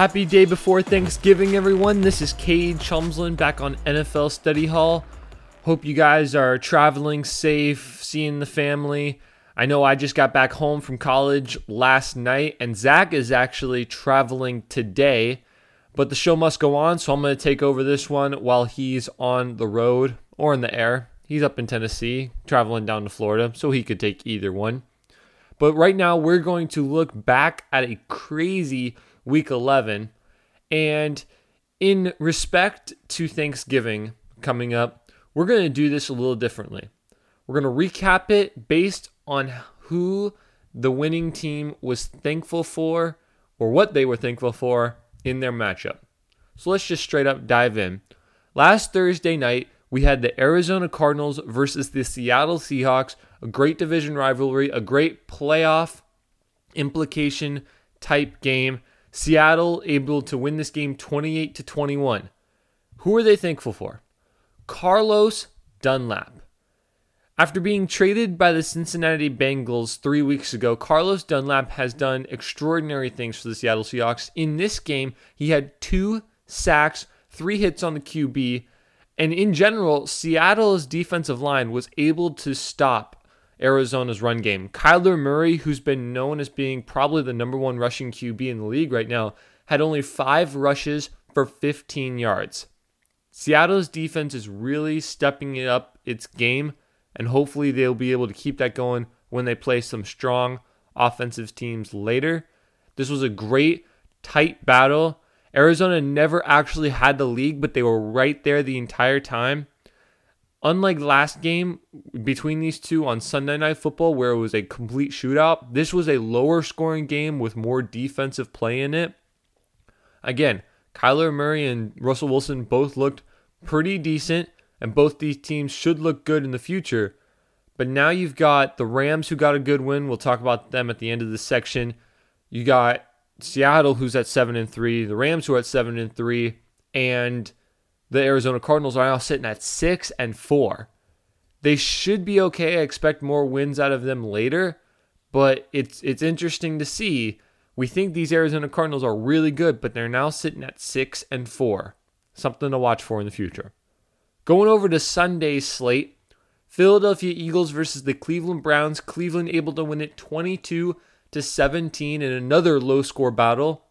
Happy day before Thanksgiving, everyone. This is Cade Chumsland back on NFL Study Hall. Hope you guys are traveling safe, seeing the family. I know I just got back home from college last night, and Zach is actually traveling today, but the show must go on, so I'm going to take over this one while he's on the road or in the air. He's up in Tennessee, traveling down to Florida, so he could take either one. But right now, we're going to look back at a crazy week 11. And in respect to Thanksgiving coming up, we're going to do this a little differently. We're going to recap it based on who the winning team was thankful for or what they were thankful for in their matchup. So let's just straight up dive in. Last Thursday night, we had the Arizona Cardinals versus the Seattle Seahawks a great division rivalry, a great playoff implication type game. Seattle able to win this game 28 to 21. Who are they thankful for? Carlos Dunlap. After being traded by the Cincinnati Bengals three weeks ago, Carlos Dunlap has done extraordinary things for the Seattle Seahawks. In this game, he had two sacks, three hits on the QB, and in general, Seattle's defensive line was able to stop Arizona's run game. Kyler Murray, who's been known as being probably the number one rushing QB in the league right now, had only five rushes for 15 yards. Seattle's defense is really stepping up its game, and hopefully they'll be able to keep that going when they play some strong offensive teams later. This was a great, tight battle. Arizona never actually had the league, but they were right there the entire time. Unlike last game between these two on Sunday Night Football, where it was a complete shootout, this was a lower scoring game with more defensive play in it. Again, Kyler Murray and Russell Wilson both looked pretty decent, and both these teams should look good in the future. But now you've got the Rams who got a good win. We'll talk about them at the end of this section. You got Seattle who's at 7 and 3, the Rams who are at 7 and 3, and the Arizona Cardinals are now sitting at six and four. They should be okay. I expect more wins out of them later, but it's it's interesting to see. We think these Arizona Cardinals are really good, but they're now sitting at six and four. Something to watch for in the future. Going over to Sunday's slate, Philadelphia Eagles versus the Cleveland Browns. Cleveland able to win it 22 to 17 in another low score battle.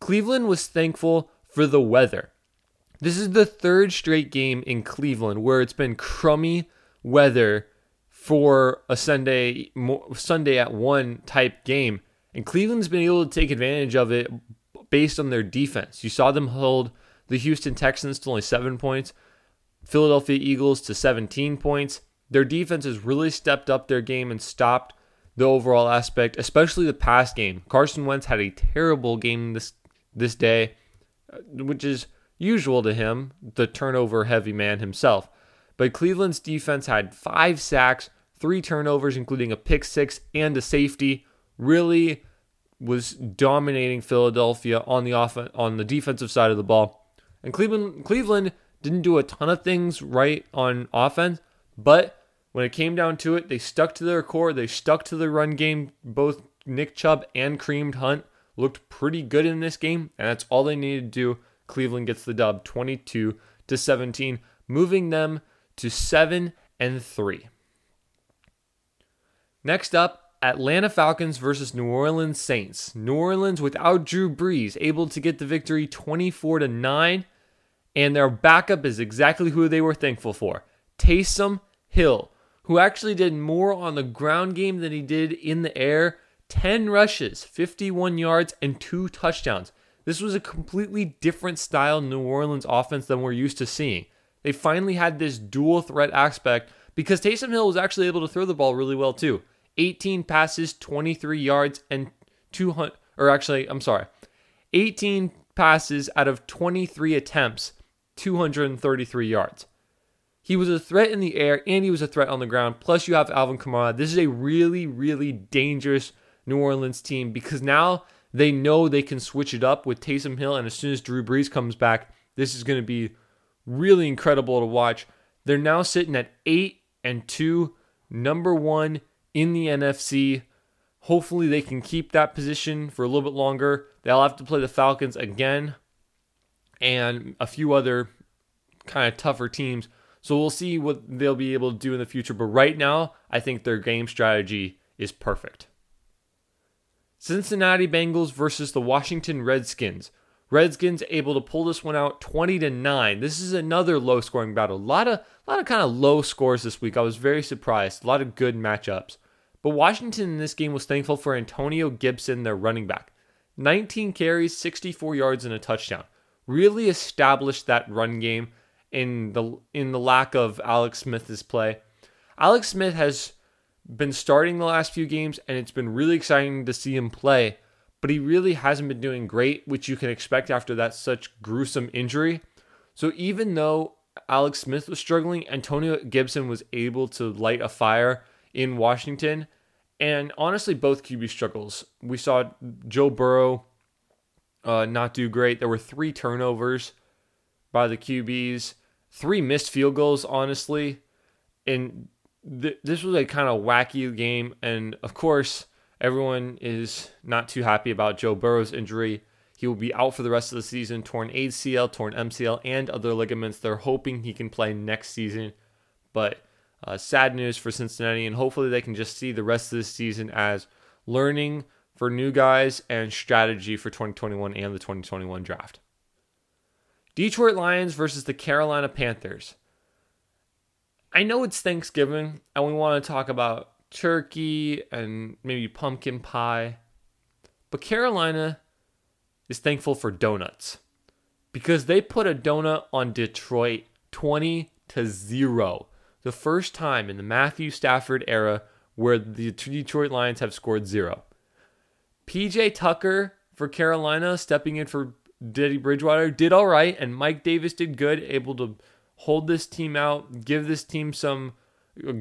Cleveland was thankful for the weather. This is the third straight game in Cleveland where it's been crummy weather for a Sunday Sunday at one type game, and Cleveland's been able to take advantage of it based on their defense. You saw them hold the Houston Texans to only seven points, Philadelphia Eagles to 17 points. Their defense has really stepped up their game and stopped the overall aspect, especially the pass game. Carson Wentz had a terrible game this this day, uh, which is usual to him, the turnover heavy man himself. But Cleveland's defense had five sacks, three turnovers, including a pick six and a safety. Really was dominating Philadelphia on the off- on the defensive side of the ball. And Cleveland Cleveland didn't do a ton of things right on offense, but when it came down to it, they stuck to their core. They stuck to the run game. Both Nick Chubb and Kareem Hunt looked pretty good in this game, and that's all they needed to do Cleveland gets the dub 22 to 17, moving them to 7 and 3. Next up, Atlanta Falcons versus New Orleans Saints. New Orleans without Drew Brees able to get the victory 24 to 9 and their backup is exactly who they were thankful for. Taysom Hill, who actually did more on the ground game than he did in the air. 10 rushes, 51 yards, and two touchdowns. This was a completely different style New Orleans offense than we're used to seeing. They finally had this dual threat aspect because Taysom Hill was actually able to throw the ball really well too. 18 passes, 23 yards, and 200, or actually, I'm sorry, 18 passes out of 23 attempts, 233 yards. He was a threat in the air and he was a threat on the ground. Plus, you have Alvin Kamara. This is a really, really dangerous New Orleans team because now they know they can switch it up with Taysom Hill, and as soon as Drew Brees comes back, this is going to be really incredible to watch. They're now sitting at eight and two, number one in the NFC. Hopefully, they can keep that position for a little bit longer. They'll have to play the Falcons again and a few other kind of tougher teams. So we'll see what they'll be able to do in the future. But right now, I think their game strategy is perfect. Cincinnati Bengals versus the Washington Redskins. Redskins able to pull this one out 20 to 9. This is another low scoring battle. A lot of a lot of kind of low scores this week. I was very surprised. A lot of good matchups. But Washington in this game was thankful for Antonio Gibson, their running back. 19 carries, 64 yards and a touchdown. Really established that run game in the in the lack of Alex Smith's play. Alex Smith has been starting the last few games and it's been really exciting to see him play but he really hasn't been doing great, which you can expect after that such gruesome injury. So even though Alex Smith was struggling, Antonio Gibson was able to light a fire in Washington. And honestly, both QB struggles. We saw Joe Burrow uh, not do great. There were three turnovers by the QBs, three missed field goals, honestly. And th- this was a kind of wacky game. And of course, Everyone is not too happy about Joe Burrow's injury. He will be out for the rest of the season, torn ACL, torn MCL, and other ligaments. They're hoping he can play next season, but uh, sad news for Cincinnati, and hopefully they can just see the rest of the season as learning for new guys and strategy for 2021 and the 2021 draft. Detroit Lions versus the Carolina Panthers. I know it's Thanksgiving, and we want to talk about turkey and maybe pumpkin pie. But Carolina is thankful for donuts because they put a donut on Detroit 20 to 0. The first time in the Matthew Stafford era where the Detroit Lions have scored zero. PJ Tucker for Carolina stepping in for Teddy Bridgewater did all right, and Mike Davis did good, able to hold this team out, give this team some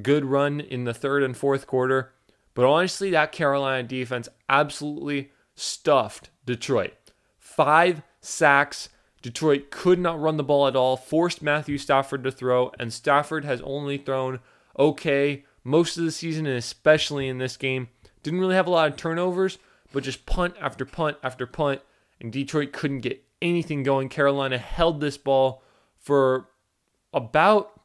good run in the third and fourth quarter. But honestly, that Carolina defense absolutely stuffed Detroit. Five sacks. Detroit could not run the ball at all, forced Matthew Stafford to throw, and Stafford has only thrown okay most of the season, and especially in this game. Didn't really have a lot of turnovers, but just punt after punt after punt, and Detroit couldn't get anything going. Carolina held this ball for about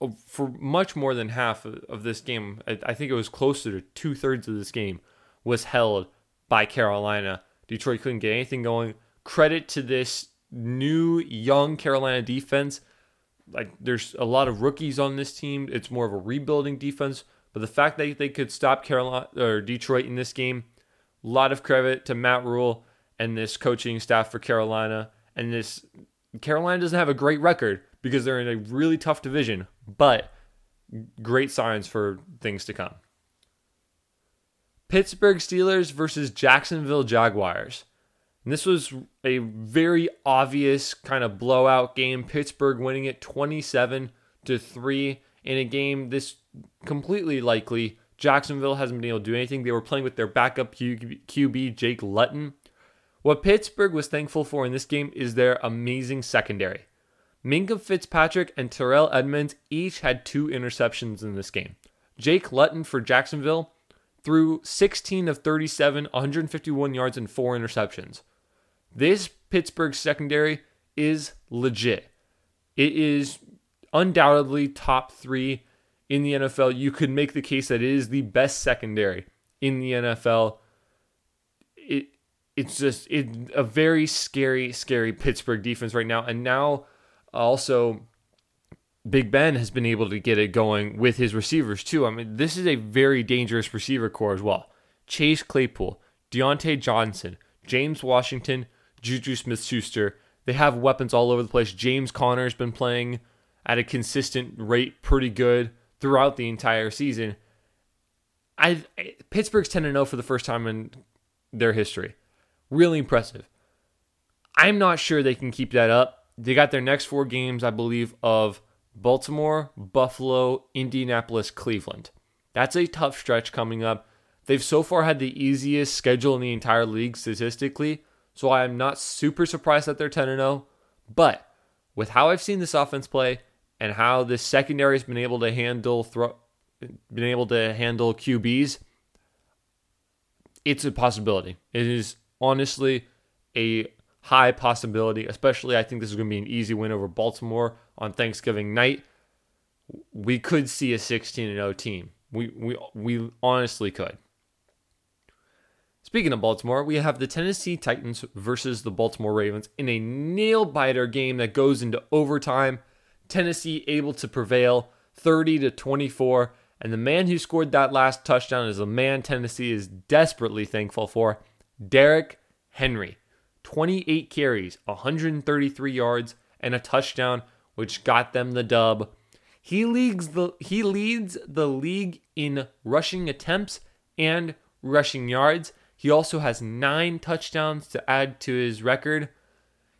oh, for much more than half of this game, I think it was closer to two thirds of this game was held by Carolina. Detroit couldn't get anything going. Credit to this new young Carolina defense. Like there's a lot of rookies on this team. It's more of a rebuilding defense, but the fact that they could stop Carolina or Detroit in this game, a lot of credit to Matt Rhule and this coaching staff for Carolina. And this Carolina doesn't have a great record because they're in a really tough division, but great signs for things to come. Pittsburgh Steelers versus Jacksonville Jaguars. And this was a very obvious kind of blowout game. Pittsburgh winning it 27 to 3 in a game this completely likely Jacksonville hasn't been able to do anything. They were playing with their backup QB Jake Luton. What Pittsburgh was thankful for in this game is their amazing secondary. Minkah Fitzpatrick and Terrell Edmunds each had two interceptions in this game. Jake Luton for Jacksonville threw 16 of 37, 151 yards, and four interceptions. This Pittsburgh secondary is legit. It is undoubtedly top three in the NFL. You could make the case that it is the best secondary in the NFL. It it's just it a very scary, scary Pittsburgh defense right now. And now Uh, also, Big Ben has been able to get it going with his receivers too. I mean, this is a very dangerous receiver core as well. Chase Claypool, Diontae Johnson, James Washington, Juju Smith Schuster. They have weapons all over the place. James Conner has been playing at a consistent rate pretty good throughout the entire season. I Pittsburgh's 10 0 for the first time in their history. Really impressive. I'm not sure they can keep that up they got their next four games, I believe, of Baltimore, Buffalo, Indianapolis, Cleveland. That's a tough stretch coming up. They've so far had the easiest schedule in the entire league statistically, so I am not super surprised that they're 10 0. But with how I've seen this offense play and how this secondary has been able to handle throw, been able to handle QBs, it's a possibility. It is honestly a high possibility, especially I think this is going to be an easy win over Baltimore on Thanksgiving night. We could see a 16 0 team. We, we, we honestly could. Speaking of Baltimore, we have the Tennessee Titans versus the Baltimore Ravens in a nail biter game that goes into overtime. Tennessee able to prevail 30 to 24, and the man who scored that last touchdown is a man Tennessee is desperately thankful for, Derrick Henry. 28 carries, 133 yards, and a touchdown, which got them the dub. He leads the he leads the league in rushing attempts and rushing yards. He also has nine touchdowns to add to his record.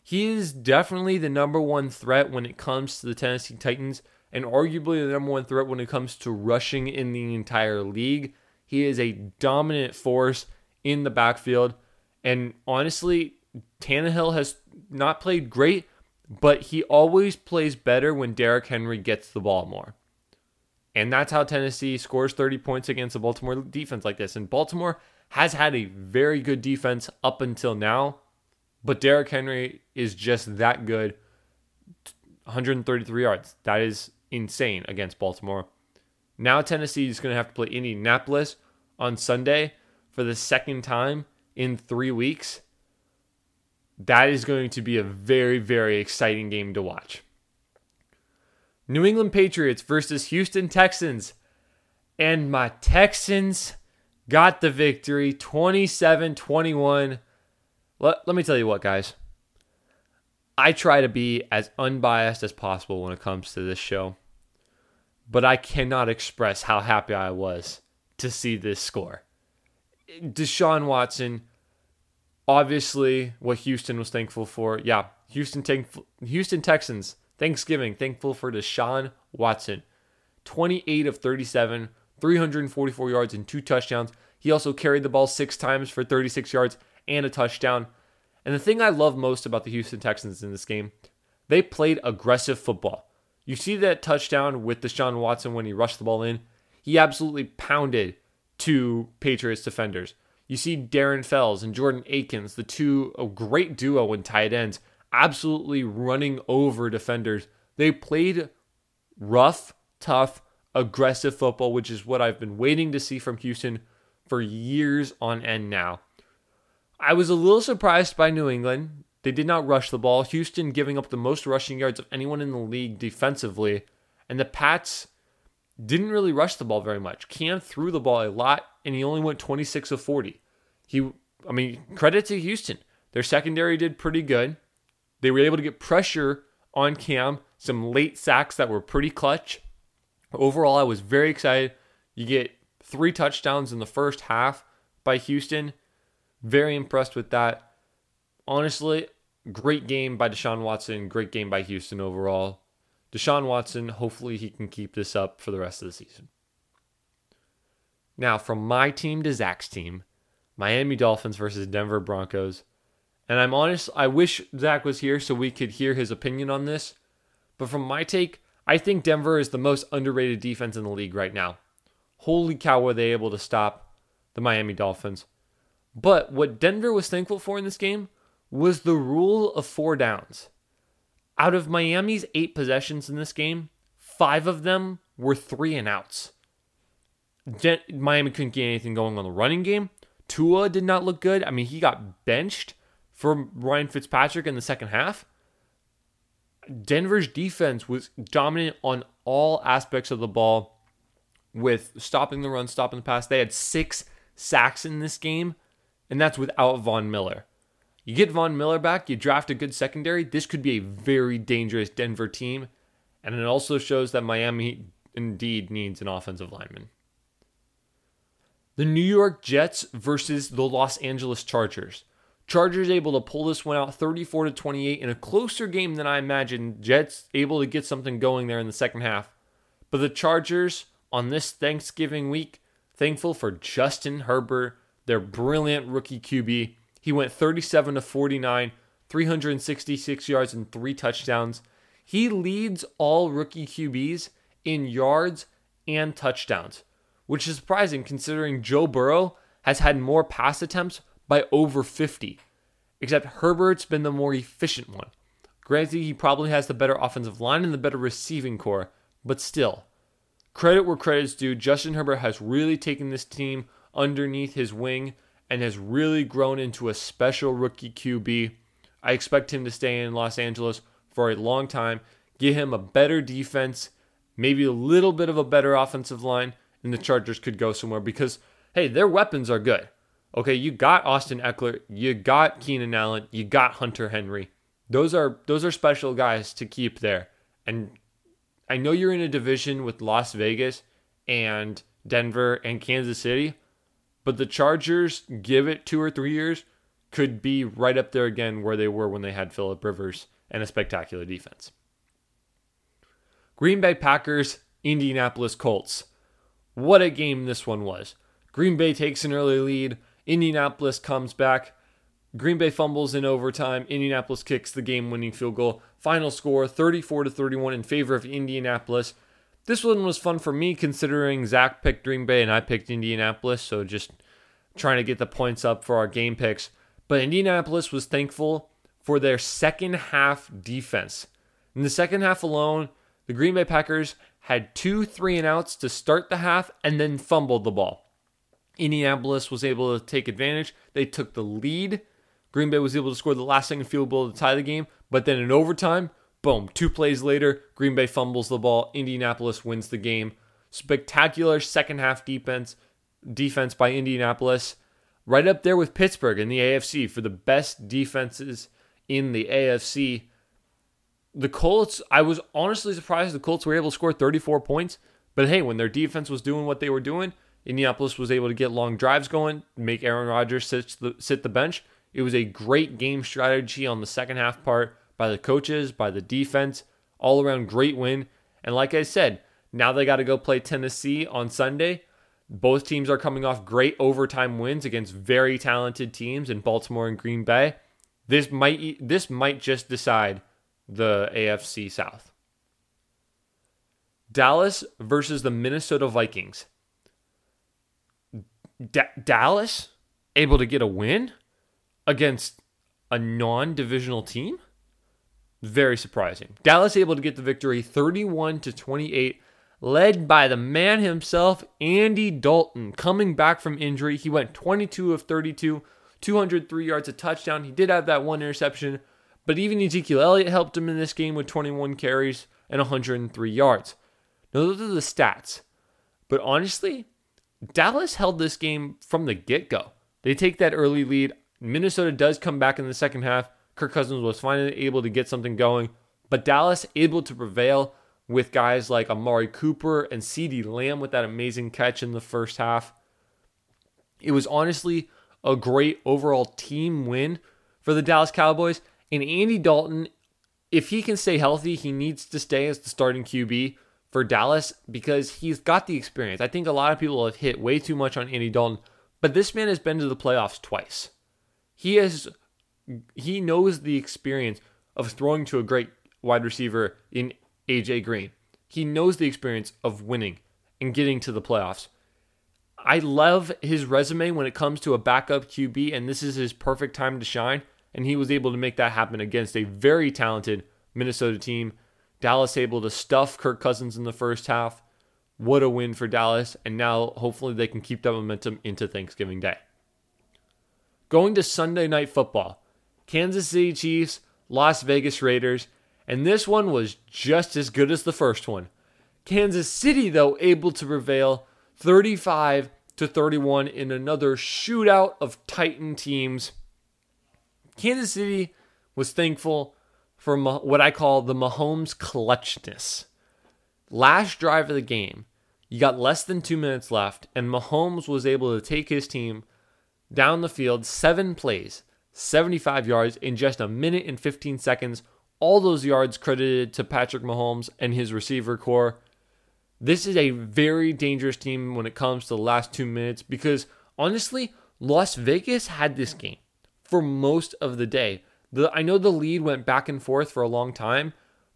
He is definitely the number one threat when it comes to the Tennessee Titans, and arguably the number one threat when it comes to rushing in the entire league. He is a dominant force in the backfield. And honestly, Tannehill has not played great, but he always plays better when Derrick Henry gets the ball more. And that's how Tennessee scores 30 points against a Baltimore defense like this. And Baltimore has had a very good defense up until now, but Derrick Henry is just that good. 133 yards. That is insane against Baltimore. Now Tennessee is going to have to play Indianapolis on Sunday for the second time in three weeks that is going to be a very, very exciting game to watch. New England Patriots versus Houston Texans. And my Texans got the victory 27 21. Let, let me tell you what, guys. I try to be as unbiased as possible when it comes to this show, but I cannot express how happy I was to see this score. Deshaun Watson obviously what Houston was thankful for. Yeah, Houston thankful, Houston Texans Thanksgiving thankful for Deshaun Watson, 28 of 37, 344 yards and two touchdowns. He also carried the ball six times for 36 yards and a touchdown. And the thing I love most about the Houston Texans in this game, they played aggressive football. You see that touchdown with Deshaun Watson when he rushed the ball in. He absolutely pounded two Patriots defenders. You see Darren Fells and Jordan Akins, the two a great duo in tight ends, absolutely running over defenders. They played rough, tough, aggressive football, which is what I've been waiting to see from Houston for years on end now. I was a little surprised by New England. They did not rush the ball. Houston giving up the most rushing yards of anyone in the league defensively. And the Pats didn't really rush the ball very much. Cam threw the ball a lot, and he only went 26 of 40. He, I mean, credit to Houston. Their secondary did pretty good. They were able to get pressure on Cam, some late sacks that were pretty clutch. Overall, I was very excited. You get three touchdowns in the first half by Houston. Very impressed with that. Honestly, great game by Deshaun Watson. Great game by Houston overall. Deshaun Watson, hopefully he can keep this up for the rest of the season. Now, from my team to Zach's team, Miami Dolphins versus Denver Broncos. And I'm honest, I wish Zach was here so we could hear his opinion on this. But from my take, I think Denver is the most underrated defense in the league right now. Holy cow, were they able to stop the Miami Dolphins. But what Denver was thankful for in this game was the rule of four downs. Out of Miami's eight possessions in this game, five of them were three and outs. Miami couldn't get anything going on the running game. Tua did not look good. I mean, he got benched for Ryan Fitzpatrick in the second half. Denver's defense was dominant on all aspects of the ball with stopping the run, stopping the pass. They had six sacks in this game, and that's without Von Miller. You get Von Miller back, you draft a good secondary. This could be a very dangerous Denver team. And it also shows that Miami indeed needs an offensive lineman. The New York Jets versus the Los Angeles Chargers. Chargers able to pull this one out 34 to 28 in a closer game than I imagined. Jets able to get something going there in the second half. But the Chargers on this Thanksgiving week, thankful for Justin Herbert, their brilliant rookie QB he went 37 to 49, 366 yards and three touchdowns. He leads all rookie QBs in yards and touchdowns, which is surprising considering Joe Burrow has had more pass attempts by over 50, except Herbert's been the more efficient one. Granted, he probably has the better offensive line and the better receiving core, but still, credit where credit's due. Justin Herbert has really taken this team underneath his wing and has really grown into a special rookie QB. I expect him to stay in Los Angeles for a long time, give him a better defense, maybe a little bit of a better offensive line, and the Chargers could go somewhere because, hey, their weapons are good. Okay, you got Austin Ekeler, you got Keenan Allen, you got Hunter Henry. Those are those are special guys to keep there. And I know you're in a division with Las Vegas and Denver and Kansas City, but the Chargers, give it two or three years, could be right up there again where they were when they had Philip Rivers and a spectacular defense. Green Bay Packers, Indianapolis Colts. What a game this one was. Green Bay takes an early lead. Indianapolis comes back. Green Bay fumbles in overtime. Indianapolis kicks the game-winning field goal. Final score 34 to 31 in favor of Indianapolis. This one was fun for me considering Zach picked Green Bay and I picked Indianapolis, so just trying to get the points up for our game picks. But Indianapolis was thankful for their second half defense. In the second half alone, the Green Bay Packers had two three and outs to start the half and then fumbled the ball. Indianapolis was able to take advantage. They took the lead. Green Bay was able to score the last second field goal to tie the game, but then in overtime, boom, two plays later, Green Bay fumbles the ball. Indianapolis wins the game. Spectacular second half defense defense by Indianapolis. Right up there with Pittsburgh in the AFC for the best defenses in the AFC. The Colts, I was honestly surprised the Colts were able to score 34 points. But hey, when their defense was doing what they were doing, Indianapolis was able to get long drives going, make Aaron Rodgers sit the, sit the bench. It was a great game strategy on the second half part by the coaches, by the defense, all around great win. And like I said, now they got to go play Tennessee on Sunday. Both teams are coming off great overtime wins against very talented teams in Baltimore and Green Bay. This might this might just decide the AFC South. Dallas versus the Minnesota Vikings. D- Dallas able to get a win against a non-divisional team? Very surprising. Dallas able to get the victory 31 to 28 led by the man himself, Andy Dalton, coming back from injury. He went 22 of 32, 203 yards, a touchdown. He did have that one interception, but even Ezekiel Elliott helped him in this game with 21 carries and 103 yards. Now, those are the stats. But honestly, Dallas held this game from the get go. They take that early lead. Minnesota does come back in the second half. Kirk Cousins was finally able to get something going, but Dallas able to prevail with guys like Amari Cooper and CeeDee Lamb with that amazing catch in the first half. It was honestly a great overall team win for the Dallas Cowboys. And Andy Dalton, if he can stay healthy, he needs to stay as the starting QB for Dallas because he's got the experience. I think a lot of people have hit way too much on Andy Dalton, but this man has been to the playoffs twice. He has he knows the experience of throwing to a great wide receiver in AJ Green. He knows the experience of winning and getting to the playoffs. I love his resume when it comes to a backup QB, and this is his perfect time to shine. And he was able to make that happen against a very talented Minnesota team. Dallas able to stuff Kirk Cousins in the first half. What a win for Dallas. And now hopefully they can keep that momentum into Thanksgiving Day. Going to Sunday night football Kansas City Chiefs, Las Vegas Raiders. And this one was just as good as the first one. Kansas City, though, able to prevail 35 to 31 in another shootout of Titan teams. Kansas City was thankful for what I call the Mahomes clutchness. Last drive of the game, you got less than two minutes left, and Mahomes was able to take his team down the field seven plays, 75 yards in just a minute and 15 seconds all those yards credited to Patrick Mahomes and his receiver core. This is a very dangerous team when it comes to the last two minutes because honestly, Las Vegas had this game for most of the day. The, I know the lead went back and forth for a long time,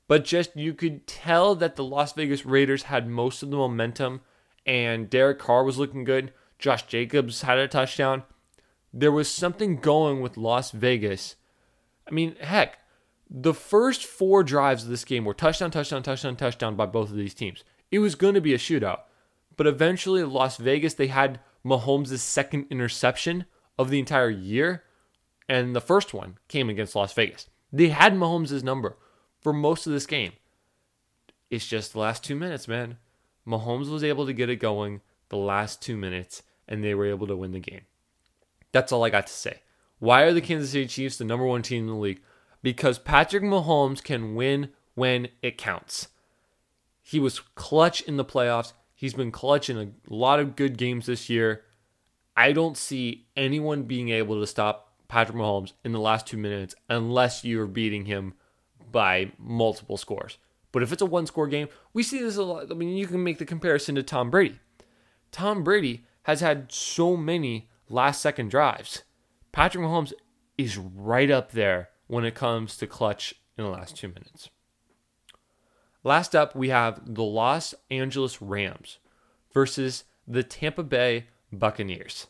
but just you could tell that the Las Vegas Raiders had most of the momentum and Derek Carr was looking good. Josh Jacobs had a touchdown. There was something going with Las Vegas. I mean, heck, the first four drives of this game were touchdown, touchdown, touchdown, touchdown by both of these teams. It was going to be a shootout. But eventually, Las Vegas, they had Mahomes' second interception of the entire year. And the first one came against Las Vegas. They had Mahomes' number for most of this game. It's just the last two minutes, man. Mahomes was able to get it going the last two minutes, and they were able to win the game. That's all I got to say. Why are the Kansas City Chiefs the number one team in the league? Because Patrick Mahomes can win when it counts. He was clutch in the playoffs. He's been clutch in a lot of good games this year. I don't see anyone being able to stop Patrick Mahomes in the last two minutes unless you're beating him by multiple scores. But if it's a one score game, we see this a lot. I mean, you can make the comparison to Tom Brady. Tom Brady has had so many last second drives. Patrick Mahomes is right up there when it comes to clutch in the last two minutes. Last up, we have the Los Angeles Rams versus the Tampa Bay Buccaneers.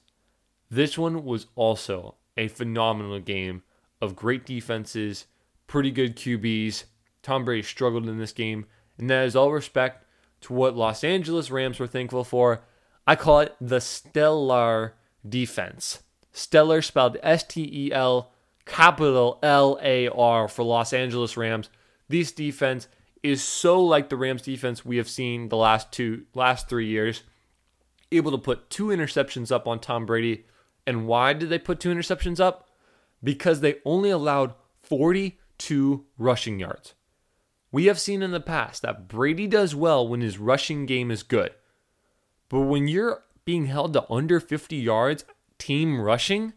This one was also a phenomenal game of great defenses, pretty good QBs. Tom Brady struggled in this game, and that is all respect to what Los Angeles Rams were thankful for. I call it the stellar defense. Stellar spelled S T E L capital L A R for Los Angeles Rams. This defense is so like the Rams defense we have seen the last two last 3 years. Able to put two interceptions up on Tom Brady. And why did they put two interceptions up? Because they only allowed 42 rushing yards. We have seen in the past that Brady does well when his rushing game is good. But when you're being held to under 50 yards, team rushing,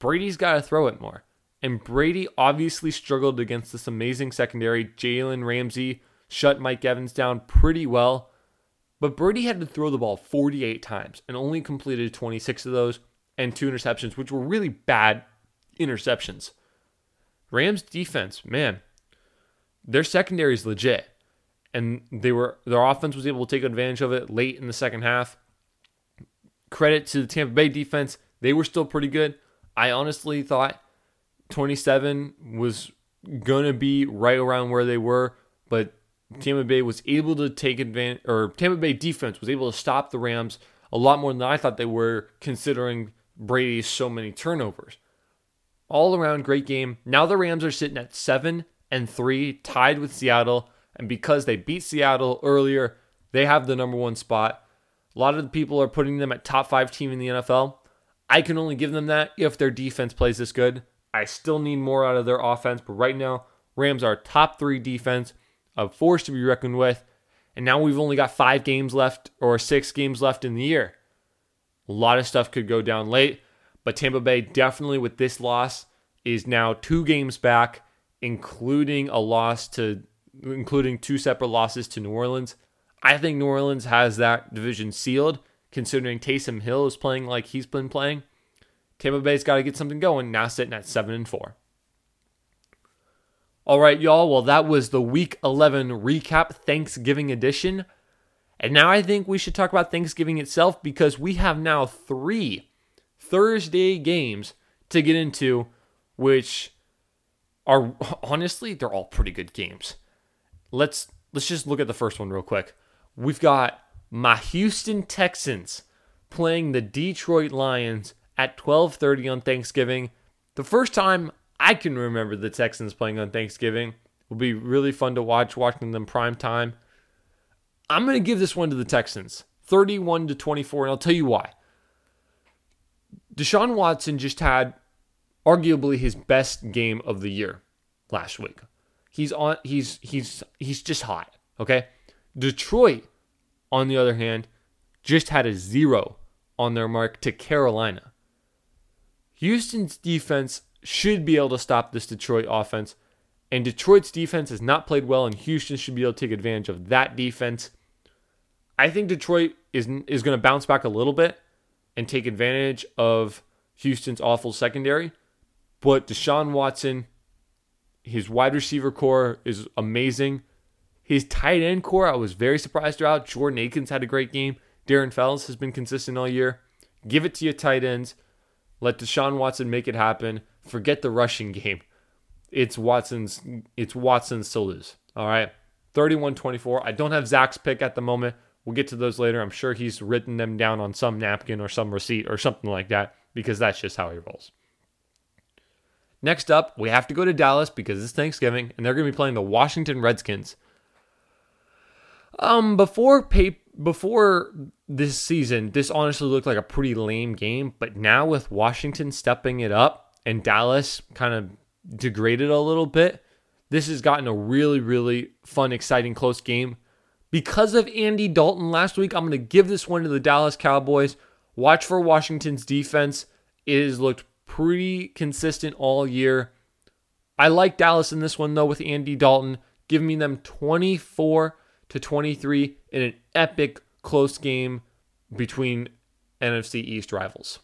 Brady's got to throw it more. And Brady obviously struggled against this amazing secondary. Jalen Ramsey shut Mike Evans down pretty well. But Brady had to throw the ball 48 times and only completed 26 of those and two interceptions, which were really bad interceptions. Rams defense, man, their secondary is legit. And they were their offense was able to take advantage of it late in the second half. Credit to the Tampa Bay defense. They were still pretty good. I honestly thought 27 was going to be right around where they were, but Tampa Bay was able to take advantage, or Tampa Bay defense was able to stop the Rams a lot more than I thought they were, considering Brady's so many turnovers. All around great game. Now the Rams are sitting at seven and three, tied with Seattle, and because they beat Seattle earlier, they have the number one spot. A lot of the people are putting them at top five team in the NFL. I can only give them that if their defense plays this good. I still need more out of their offense, but right now, Rams are top three defense, a force to be reckoned with. And now we've only got five games left or six games left in the year. A lot of stuff could go down late, but Tampa Bay definitely with this loss is now two games back, including a loss to including two separate losses to New Orleans. I think New Orleans has that division sealed, considering Taysom Hill is playing like he's been playing. Tampa Bay's got to get something going. Now sitting at seven and four. All right, y'all. Well, that was the Week 11 recap Thanksgiving edition. And now I think we should talk about Thanksgiving itself because we have now three Thursday games to get into, which are honestly they're all pretty good games. Let's let's just look at the first one real quick. We've got my Houston Texans playing the Detroit Lions at 12:30 on Thanksgiving. The first time I can remember the Texans playing on Thanksgiving. Will be really fun to watch watching them prime time. I'm going to give this one to the Texans. 31 to 24 and I'll tell you why. Deshaun Watson just had arguably his best game of the year last week. He's on he's he's he's just hot, okay? Detroit on the other hand just had a 0 on their mark to Carolina. Houston's defense should be able to stop this Detroit offense. And Detroit's defense has not played well, and Houston should be able to take advantage of that defense. I think Detroit is is going to bounce back a little bit and take advantage of Houston's awful secondary. But Deshaun Watson, his wide receiver core is amazing. His tight end core, I was very surprised about. Jordan Akins had a great game. Darren Fells has been consistent all year. Give it to your tight ends. Let Deshaun Watson make it happen. Forget the rushing game. It's Watson's it's Watson's to lose. All right. 31-24. I don't have Zach's pick at the moment. We'll get to those later. I'm sure he's written them down on some napkin or some receipt or something like that because that's just how he rolls. Next up, we have to go to Dallas because it's Thanksgiving and they're going to be playing the Washington Redskins. Um, before pay, before this season, this honestly looked like a pretty lame game, but now with Washington stepping it up and Dallas kind of degraded a little bit, this has gotten a really, really fun, exciting, close game. Because of Andy Dalton last week, I'm going to give this one to the Dallas Cowboys. Watch for Washington's defense. It has looked pretty consistent all year. I like Dallas in this one, though, with Andy Dalton. giving them 24 to 23 in an epic close game between NFC East rivals.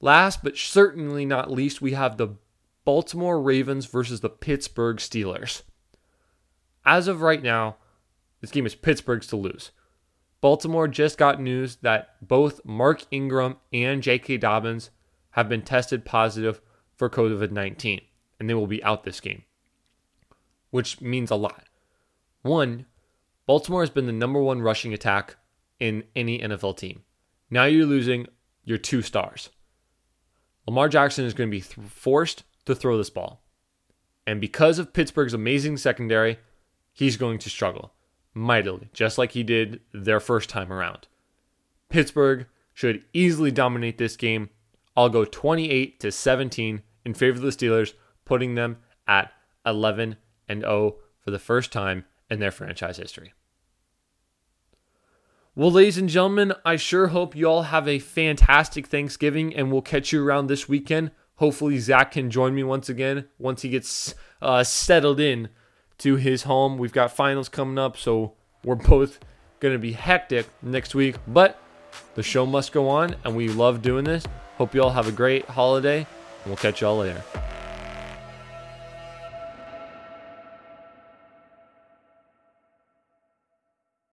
Last but certainly not least, we have the Baltimore Ravens versus the Pittsburgh Steelers. As of right now, this game is Pittsburgh's to lose. Baltimore just got news that both Mark Ingram and J.K. Dobbins have been tested positive for COVID 19, and they will be out this game, which means a lot. One, Baltimore has been the number one rushing attack in any NFL team. Now you're losing your two stars. Lamar Jackson is going to be th- forced to throw this ball. And because of Pittsburgh's amazing secondary, he's going to struggle mightily, just like he did their first time around. Pittsburgh should easily dominate this game. I'll go 28 to 17 in favor of the Steelers, putting them at 11 and 0 for the first time in their franchise history. Well, ladies and gentlemen, I sure hope you all have a fantastic Thanksgiving and we'll catch you around this weekend. Hopefully, Zach can join me once again once he gets uh, settled in to his home. We've got finals coming up, so we're both going to be hectic next week, but the show must go on, and we love doing this. Hope you all have a great holiday, and we'll catch y'all later.